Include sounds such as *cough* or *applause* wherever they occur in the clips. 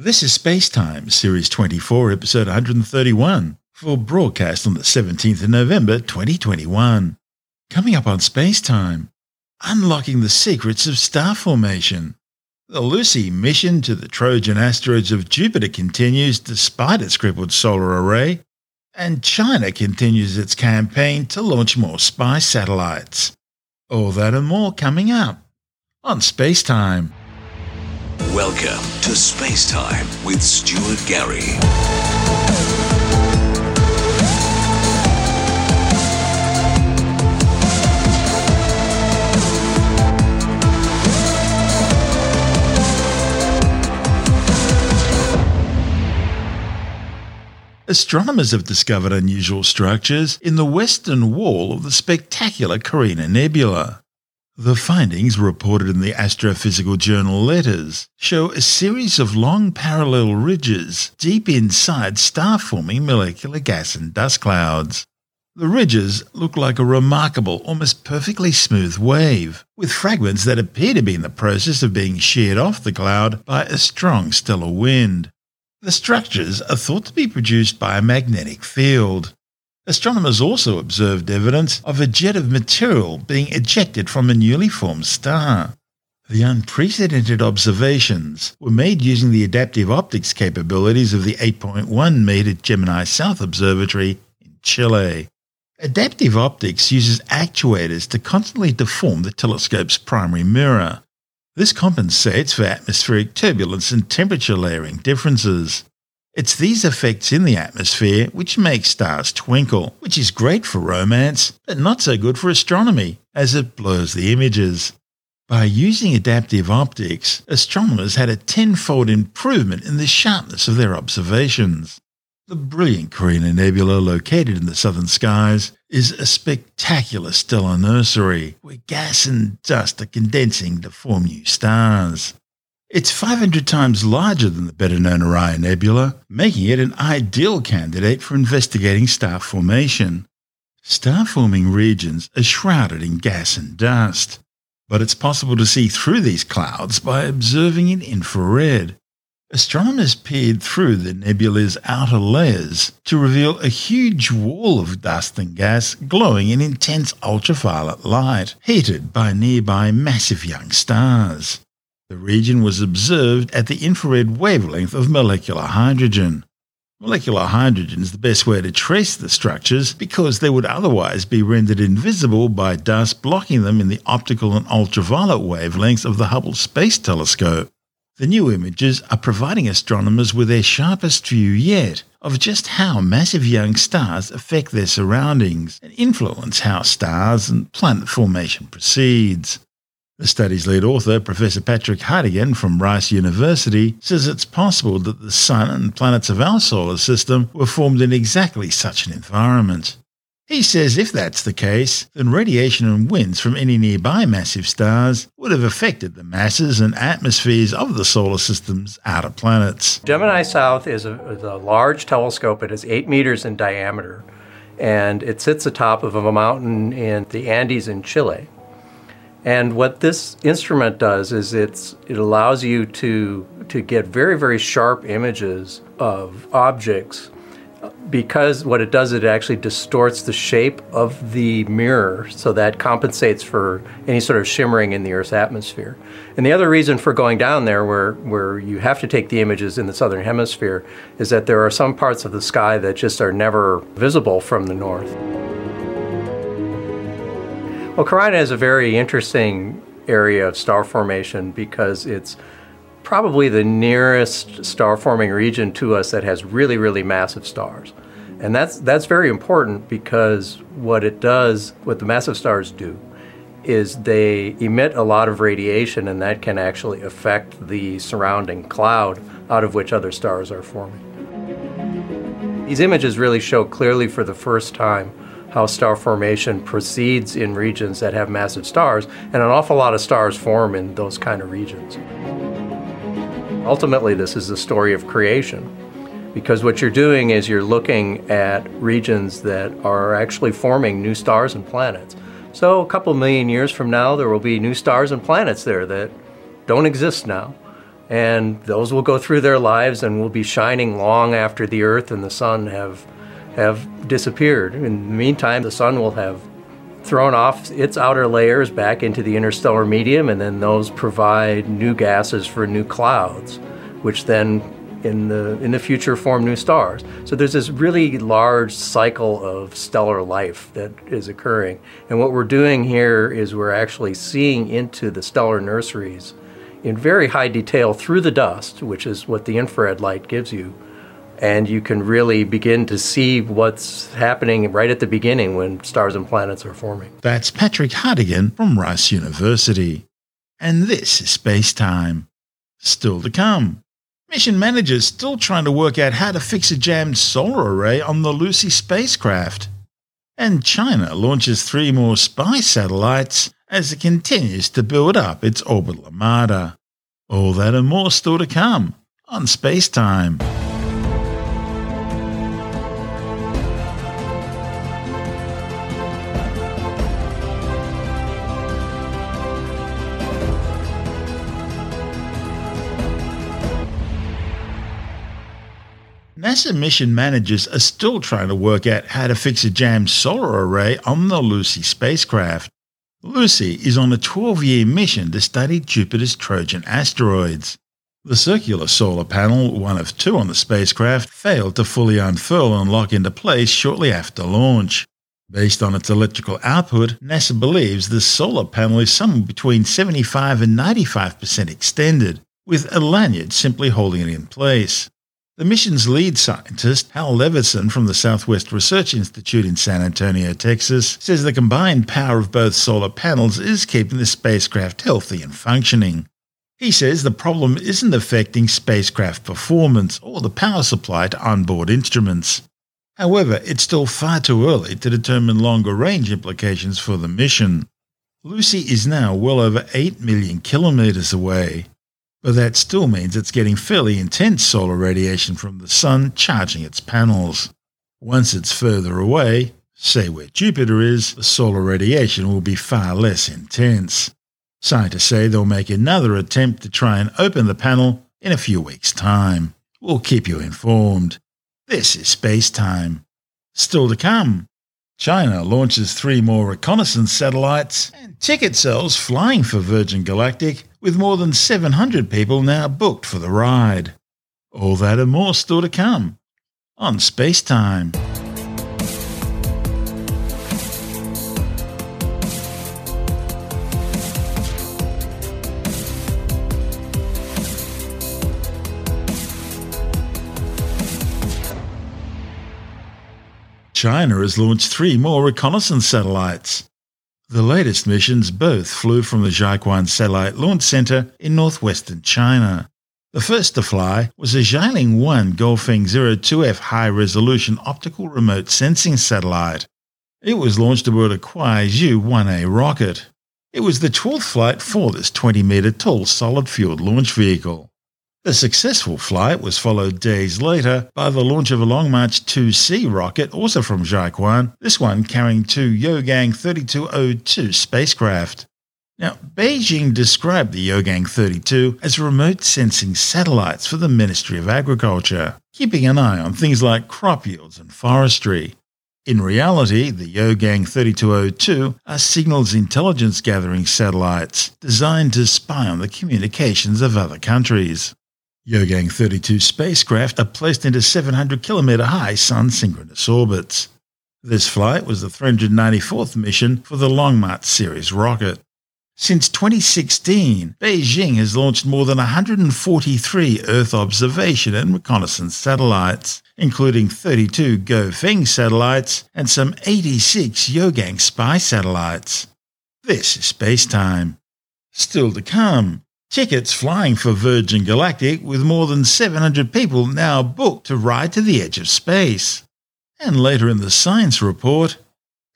This is Space Time, Series 24, Episode 131, for broadcast on the 17th of November 2021. Coming up on Space Time, unlocking the secrets of star formation. The Lucy mission to the Trojan asteroids of Jupiter continues despite its crippled solar array, and China continues its campaign to launch more spy satellites. All that and more coming up on Space Time. Welcome to Space Time with Stuart Gary. Astronomers have discovered unusual structures in the western wall of the spectacular Carina Nebula. The findings, reported in the Astrophysical Journal Letters, show a series of long parallel ridges deep inside star forming molecular gas and dust clouds. The ridges look like a remarkable, almost perfectly smooth wave, with fragments that appear to be in the process of being sheared off the cloud by a strong stellar wind. The structures are thought to be produced by a magnetic field. Astronomers also observed evidence of a jet of material being ejected from a newly formed star. The unprecedented observations were made using the adaptive optics capabilities of the 8.1 meter Gemini South Observatory in Chile. Adaptive optics uses actuators to constantly deform the telescope's primary mirror. This compensates for atmospheric turbulence and temperature layering differences. It's these effects in the atmosphere which make stars twinkle, which is great for romance, but not so good for astronomy, as it blurs the images. By using adaptive optics, astronomers had a tenfold improvement in the sharpness of their observations. The brilliant Carina Nebula, located in the southern skies, is a spectacular stellar nursery where gas and dust are condensing to form new stars. It's 500 times larger than the better known Orion Nebula, making it an ideal candidate for investigating star formation. Star forming regions are shrouded in gas and dust, but it's possible to see through these clouds by observing in infrared. Astronomers peered through the nebula's outer layers to reveal a huge wall of dust and gas glowing in intense ultraviolet light, heated by nearby massive young stars. The region was observed at the infrared wavelength of molecular hydrogen. Molecular hydrogen is the best way to trace the structures because they would otherwise be rendered invisible by dust blocking them in the optical and ultraviolet wavelengths of the Hubble Space Telescope. The new images are providing astronomers with their sharpest view yet of just how massive young stars affect their surroundings and influence how stars and planet formation proceeds. The study's lead author, Professor Patrick Hartigan from Rice University, says it's possible that the Sun and planets of our solar system were formed in exactly such an environment. He says if that's the case, then radiation and winds from any nearby massive stars would have affected the masses and atmospheres of the solar system's outer planets. Gemini South is a, is a large telescope. It is 8 meters in diameter, and it sits atop of a mountain in the Andes in Chile. And what this instrument does is it's, it allows you to, to get very, very sharp images of objects because what it does, it actually distorts the shape of the mirror so that compensates for any sort of shimmering in the Earth's atmosphere. And the other reason for going down there where, where you have to take the images in the southern hemisphere is that there are some parts of the sky that just are never visible from the north. Well, Carina is a very interesting area of star formation because it's probably the nearest star forming region to us that has really, really massive stars. And that's, that's very important because what it does, what the massive stars do, is they emit a lot of radiation and that can actually affect the surrounding cloud out of which other stars are forming. These images really show clearly for the first time how star formation proceeds in regions that have massive stars, and an awful lot of stars form in those kind of regions. Ultimately, this is the story of creation because what you're doing is you're looking at regions that are actually forming new stars and planets. So, a couple million years from now, there will be new stars and planets there that don't exist now. and those will go through their lives and will be shining long after the Earth and the Sun have have disappeared. In the meantime, the Sun will have thrown off its outer layers back into the interstellar medium, and then those provide new gases for new clouds, which then in the in the future form new stars. So there's this really large cycle of stellar life that is occurring. And what we're doing here is we're actually seeing into the stellar nurseries in very high detail through the dust, which is what the infrared light gives you. And you can really begin to see what's happening right at the beginning when stars and planets are forming. That's Patrick Hartigan from Rice University. And this is Space Time. Still to come. Mission managers still trying to work out how to fix a jammed solar array on the Lucy spacecraft. And China launches three more spy satellites as it continues to build up its orbital armada. All that and more still to come on Space Time. NASA mission managers are still trying to work out how to fix a jammed solar array on the Lucy spacecraft. Lucy is on a 12 year mission to study Jupiter's Trojan asteroids. The circular solar panel, one of two on the spacecraft, failed to fully unfurl and lock into place shortly after launch. Based on its electrical output, NASA believes the solar panel is somewhere between 75 and 95% extended, with a lanyard simply holding it in place. The mission's lead scientist, Hal Levison from the Southwest Research Institute in San Antonio, Texas, says the combined power of both solar panels is keeping the spacecraft healthy and functioning. He says the problem isn't affecting spacecraft performance or the power supply to onboard instruments. However, it's still far too early to determine longer range implications for the mission. Lucy is now well over 8 million kilometers away, but that still means it's getting fairly intense solar radiation from the Sun charging its panels. Once it's further away, say where Jupiter is, the solar radiation will be far less intense. Scientists say they'll make another attempt to try and open the panel in a few weeks' time. We'll keep you informed. This is Space Time. Still to come. China launches three more reconnaissance satellites, and ticket sales flying for Virgin Galactic with more than 700 people now booked for the ride. All that and more still to come on Space Time. China has launched three more reconnaissance satellites. The latest missions both flew from the Jiuquan Satellite Launch Center in northwestern China. The first to fly was a Xialing 1 Gaofen 02F high resolution optical remote sensing satellite. It was launched aboard a Kuaizhou 1A rocket. It was the 12th flight for this 20 meter tall solid fueled launch vehicle. The successful flight was followed days later by the launch of a Long March 2C rocket, also from Jiuquan, this one carrying two Yaogan 3202 spacecraft. Now, Beijing described the Yaogan 32 as remote sensing satellites for the Ministry of Agriculture, keeping an eye on things like crop yields and forestry. In reality, the Yaogan 3202 are signals intelligence gathering satellites designed to spy on the communications of other countries. Yaogan 32 spacecraft are placed into 700 kilometer high sun synchronous orbits. This flight was the 394th mission for the Long March series rocket. Since 2016, Beijing has launched more than 143 Earth observation and reconnaissance satellites, including 32 Gaofen satellites and some 86 Yaogan spy satellites. This is space time. Still to come, Tickets flying for Virgin Galactic with more than 700 people now booked to ride to the edge of space. And later in the science report,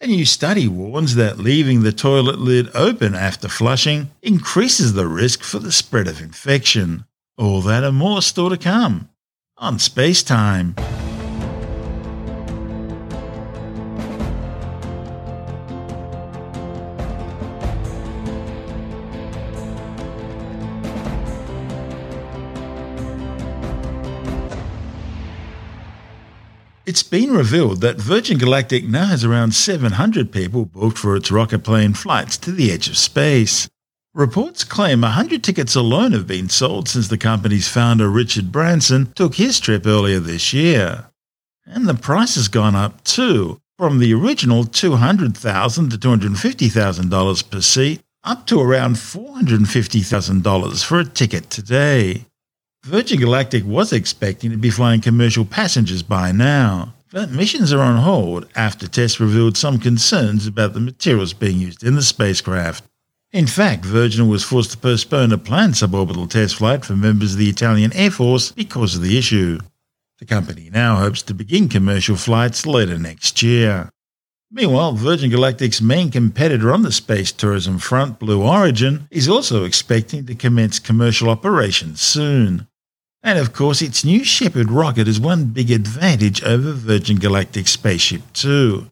a new study warns that leaving the toilet lid open after flushing increases the risk for the spread of infection. All that and more still to come on Space Time. It's been revealed that Virgin Galactic now has around 700 people booked for its rocket plane flights to the edge of space. Reports claim 100 tickets alone have been sold since the company's founder Richard Branson took his trip earlier this year. And the price has gone up too, from the original $200,000 to $250,000 per seat up to around $450,000 for a ticket today. Virgin Galactic was expecting to be flying commercial passengers by now, but missions are on hold after tests revealed some concerns about the materials being used in the spacecraft. In fact, Virgin was forced to postpone a planned suborbital test flight for members of the Italian Air Force because of the issue. The company now hopes to begin commercial flights later next year. Meanwhile, Virgin Galactic's main competitor on the space tourism front, Blue Origin, is also expecting to commence commercial operations soon. And of course, its new Shepard rocket has one big advantage over Virgin Galactic Spaceship 2.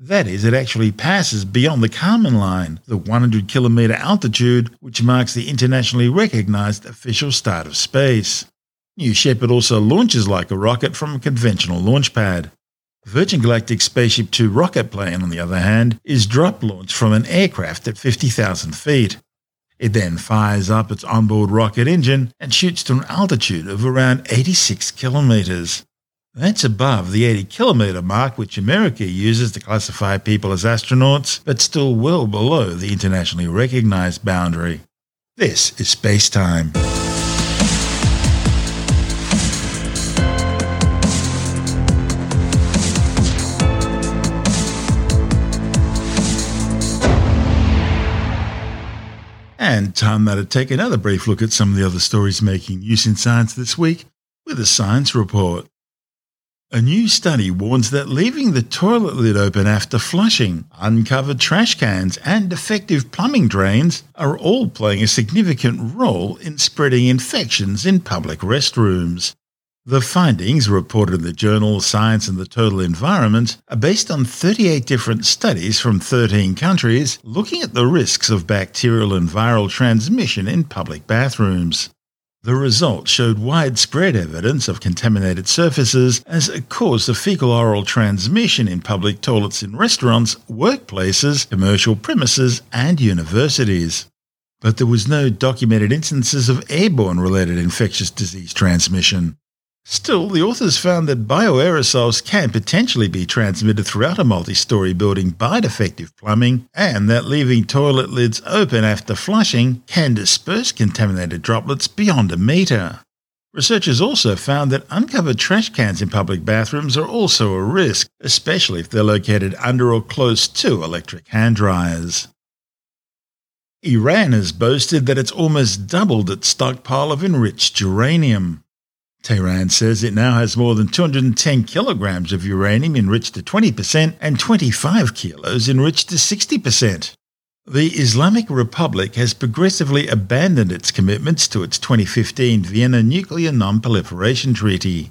That is, it actually passes beyond the Kármán line, the 100 kilometre altitude which marks the internationally recognised official start of space. New Shepard also launches like a rocket from a conventional launch pad. Virgin Galactic Spaceship 2 rocket plane, on the other hand, is drop launched from an aircraft at 50,000 feet. It then fires up its onboard rocket engine and shoots to an altitude of around 86 kilometers. That's above the 80 kilometer mark which America uses to classify people as astronauts, but still well below the internationally recognized boundary. This is space time. And time now to take another brief look at some of the other stories making news in science this week with a science report. A new study warns that leaving the toilet lid open after flushing, uncovered trash cans, and defective plumbing drains are all playing a significant role in spreading infections in public restrooms. The findings, reported in the journal Science and the Total Environment, are based on 38 different studies from 13 countries looking at the risks of bacterial and viral transmission in public bathrooms. The results showed widespread evidence of contaminated surfaces as a cause of fecal oral transmission in public toilets in restaurants, workplaces, commercial premises, and universities. But there was no documented instances of airborne related infectious disease transmission. Still, the authors found that bioaerosols can potentially be transmitted throughout a multi story building by defective plumbing, and that leaving toilet lids open after flushing can disperse contaminated droplets beyond a metre. Researchers also found that uncovered trash cans in public bathrooms are also a risk, especially if they're located under or close to electric hand dryers. Iran has boasted that it's almost doubled its stockpile of enriched uranium. Tehran says it now has more than 210 kilograms of uranium enriched to 20% and 25 kilos enriched to 60%. The Islamic Republic has progressively abandoned its commitments to its 2015 Vienna Nuclear Non-Proliferation Treaty.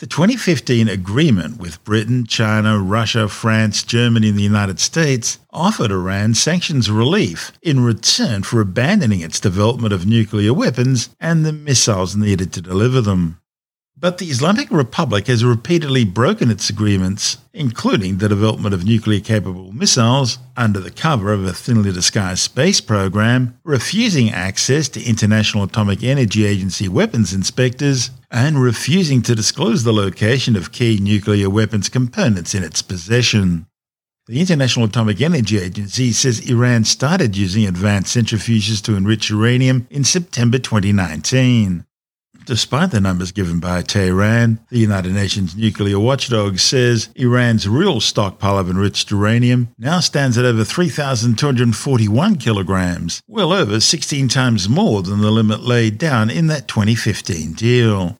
The 2015 agreement with Britain, China, Russia, France, Germany, and the United States offered Iran sanctions relief in return for abandoning its development of nuclear weapons and the missiles needed to deliver them. But the Islamic Republic has repeatedly broken its agreements, including the development of nuclear capable missiles under the cover of a thinly disguised space program, refusing access to International Atomic Energy Agency weapons inspectors, and refusing to disclose the location of key nuclear weapons components in its possession. The International Atomic Energy Agency says Iran started using advanced centrifuges to enrich uranium in September 2019. Despite the numbers given by Tehran, the United Nations nuclear watchdog says Iran's real stockpile of enriched uranium now stands at over 3,241 kilograms, well over 16 times more than the limit laid down in that 2015 deal.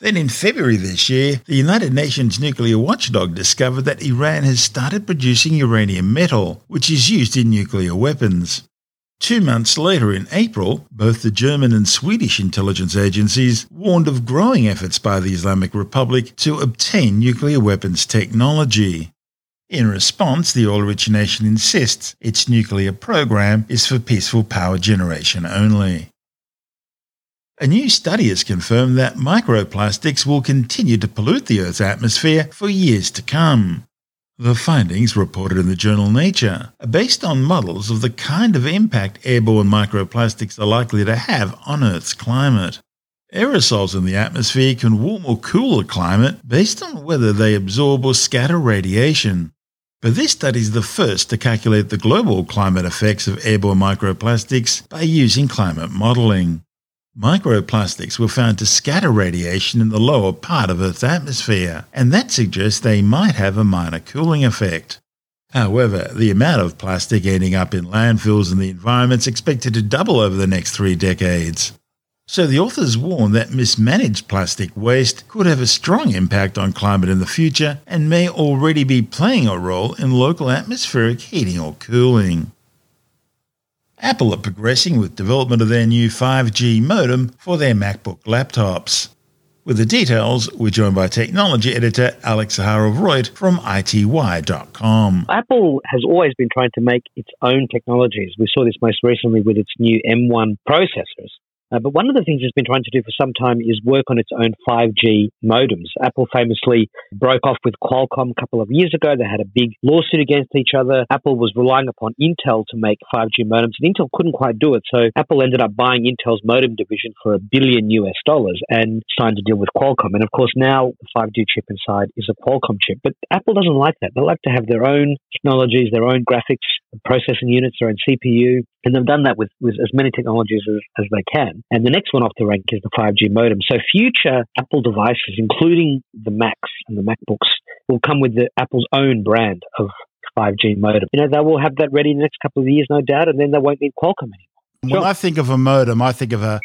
Then in February this year, the United Nations nuclear watchdog discovered that Iran has started producing uranium metal, which is used in nuclear weapons. Two months later, in April, both the German and Swedish intelligence agencies warned of growing efforts by the Islamic Republic to obtain nuclear weapons technology. In response, the oil rich nation insists its nuclear program is for peaceful power generation only. A new study has confirmed that microplastics will continue to pollute the Earth's atmosphere for years to come. The findings, reported in the journal Nature, are based on models of the kind of impact airborne microplastics are likely to have on Earth's climate. Aerosols in the atmosphere can warm or cool a climate based on whether they absorb or scatter radiation. But this study is the first to calculate the global climate effects of airborne microplastics by using climate modelling. Microplastics were found to scatter radiation in the lower part of Earth's atmosphere, and that suggests they might have a minor cooling effect. However, the amount of plastic ending up in landfills and the environment is expected to double over the next three decades. So the authors warn that mismanaged plastic waste could have a strong impact on climate in the future and may already be playing a role in local atmospheric heating or cooling. Apple are progressing with development of their new 5G modem for their MacBook laptops. With the details, we're joined by technology editor Alex Zaharov-Reutt from iTWire.com. Apple has always been trying to make its own technologies. We saw this most recently with its new M1 processors. Uh, but one of the things it's been trying to do for some time is work on its own 5G modems. Apple famously broke off with Qualcomm a couple of years ago. They had a big lawsuit against each other. Apple was relying upon Intel to make 5G modems, and Intel couldn't quite do it. So Apple ended up buying Intel's modem division for a billion US dollars and signed a deal with Qualcomm. And of course, now the 5G chip inside is a Qualcomm chip. But Apple doesn't like that. They like to have their own technologies, their own graphics processing units, their own CPU. And they've done that with, with as many technologies as, as they can. And the next one off the rank is the 5G modem. So future Apple devices, including the Macs and the MacBooks, will come with the Apple's own brand of 5G modem. You know, they will have that ready in the next couple of years, no doubt, and then they won't need Qualcomm anymore. When sure. I think of a modem, I think of a.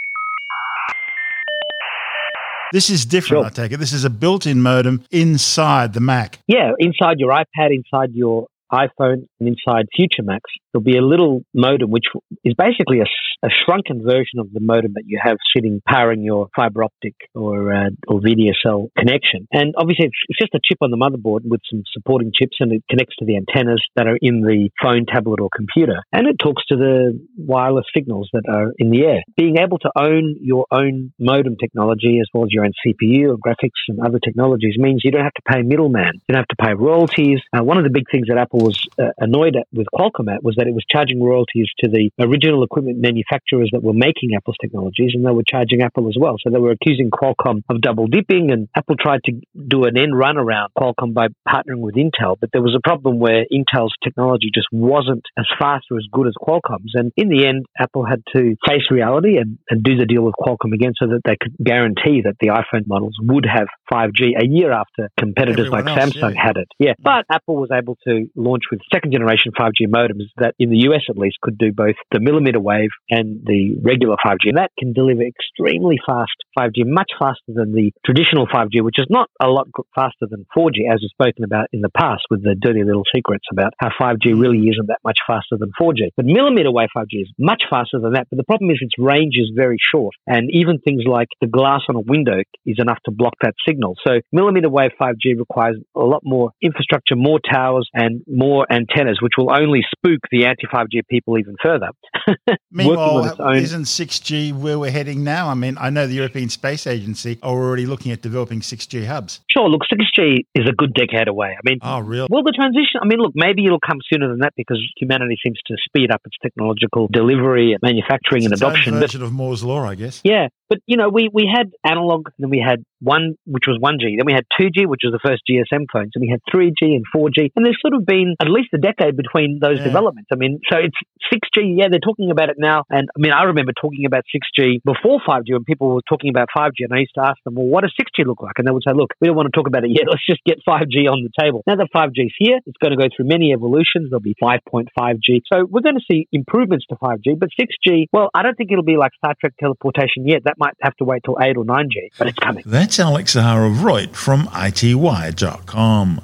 This is different, sure. I take it. This is a built in modem inside the Mac. Yeah, inside your iPad, inside your iPhone, and inside future Macs there'll be a little modem which is basically a, a, shrunken version of the modem that you have sitting powering your fiber optic or uh, or VDSL connection. And obviously, it's, it's, just a chip on the motherboard with some supporting chips, and it connects to the antennas that are in the phone, tablet, or computer, and it talks to the wireless signals that are in the air. Being able to own your own modem technology as well as your own CPU or graphics and other technologies means you don't have to pay middleman. You don't have to pay royalties. Uh, one of the big things that Apple was uh, annoyed at with Qualcomm at was that it was charging royalties to the original equipment manufacturers that were making Apple's technologies, and they were charging Apple as well. So they were accusing Qualcomm of double dipping, and Apple tried to do an end run around Qualcomm by partnering with Intel. But there was a problem where Intel's technology just wasn't as fast or as good as Qualcomm's. And in the end, Apple had to face reality and, and do the deal with Qualcomm again so that they could guarantee that the iPhone models would have 5G a year after competitors Everyone like else, Samsung yeah. had it. Yeah. But Apple was able to launch with second generation 5G modems that in the US at least, could do both the millimeter wave and the regular 5G. And that can deliver extremely fast 5G, much faster than the traditional 5G, which is not a lot faster than 4G, as we've spoken about in the past with the dirty little secrets about how 5G mm. really isn't that much faster than 4G. But millimeter wave 5G is much faster than that. But the problem is its range is very short. And even things like the glass on a window is enough to block that signal. So millimeter wave 5G requires a lot more infrastructure, more towers, and more antennas, which will only spook the anti 5G people even further. *laughs* Meanwhile, own... isn't 6G where we're heading now? I mean, I know the European Space Agency are already looking at developing 6G hubs. Sure, look, 6G is a good decade away. I mean, oh, really? Well, the transition, I mean, look, maybe it'll come sooner than that because humanity seems to speed up its technological delivery and manufacturing it's and adoption. Version but, of Moore's Law, I guess. Yeah, but you know, we, we had analog, then we had one, which was 1G, then we had 2G, which was the first GSM phones, and we had 3G and 4G, and there's sort of been at least a decade between those yeah. developments. I mean, so it's 6G, yeah, they're talking about it now, and I mean, I remember talking about 6G before 5G, when people were talking about 5G, and I used to ask them, well, what does 6G look like? And they would say, look, we don't want to talk about it yet. *laughs* Let's just get 5G on the table. Now that 5G is here, it's going to go through many evolutions. There'll be 5.5G, so we're going to see improvements to 5G, but 6G, well, I don't think it'll be like Star Trek teleportation yet. That might have to wait till 8 or 9G, but it's coming. That's Alex Zaharov-Reutt from iTWire.com.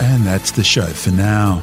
And that's the show for now.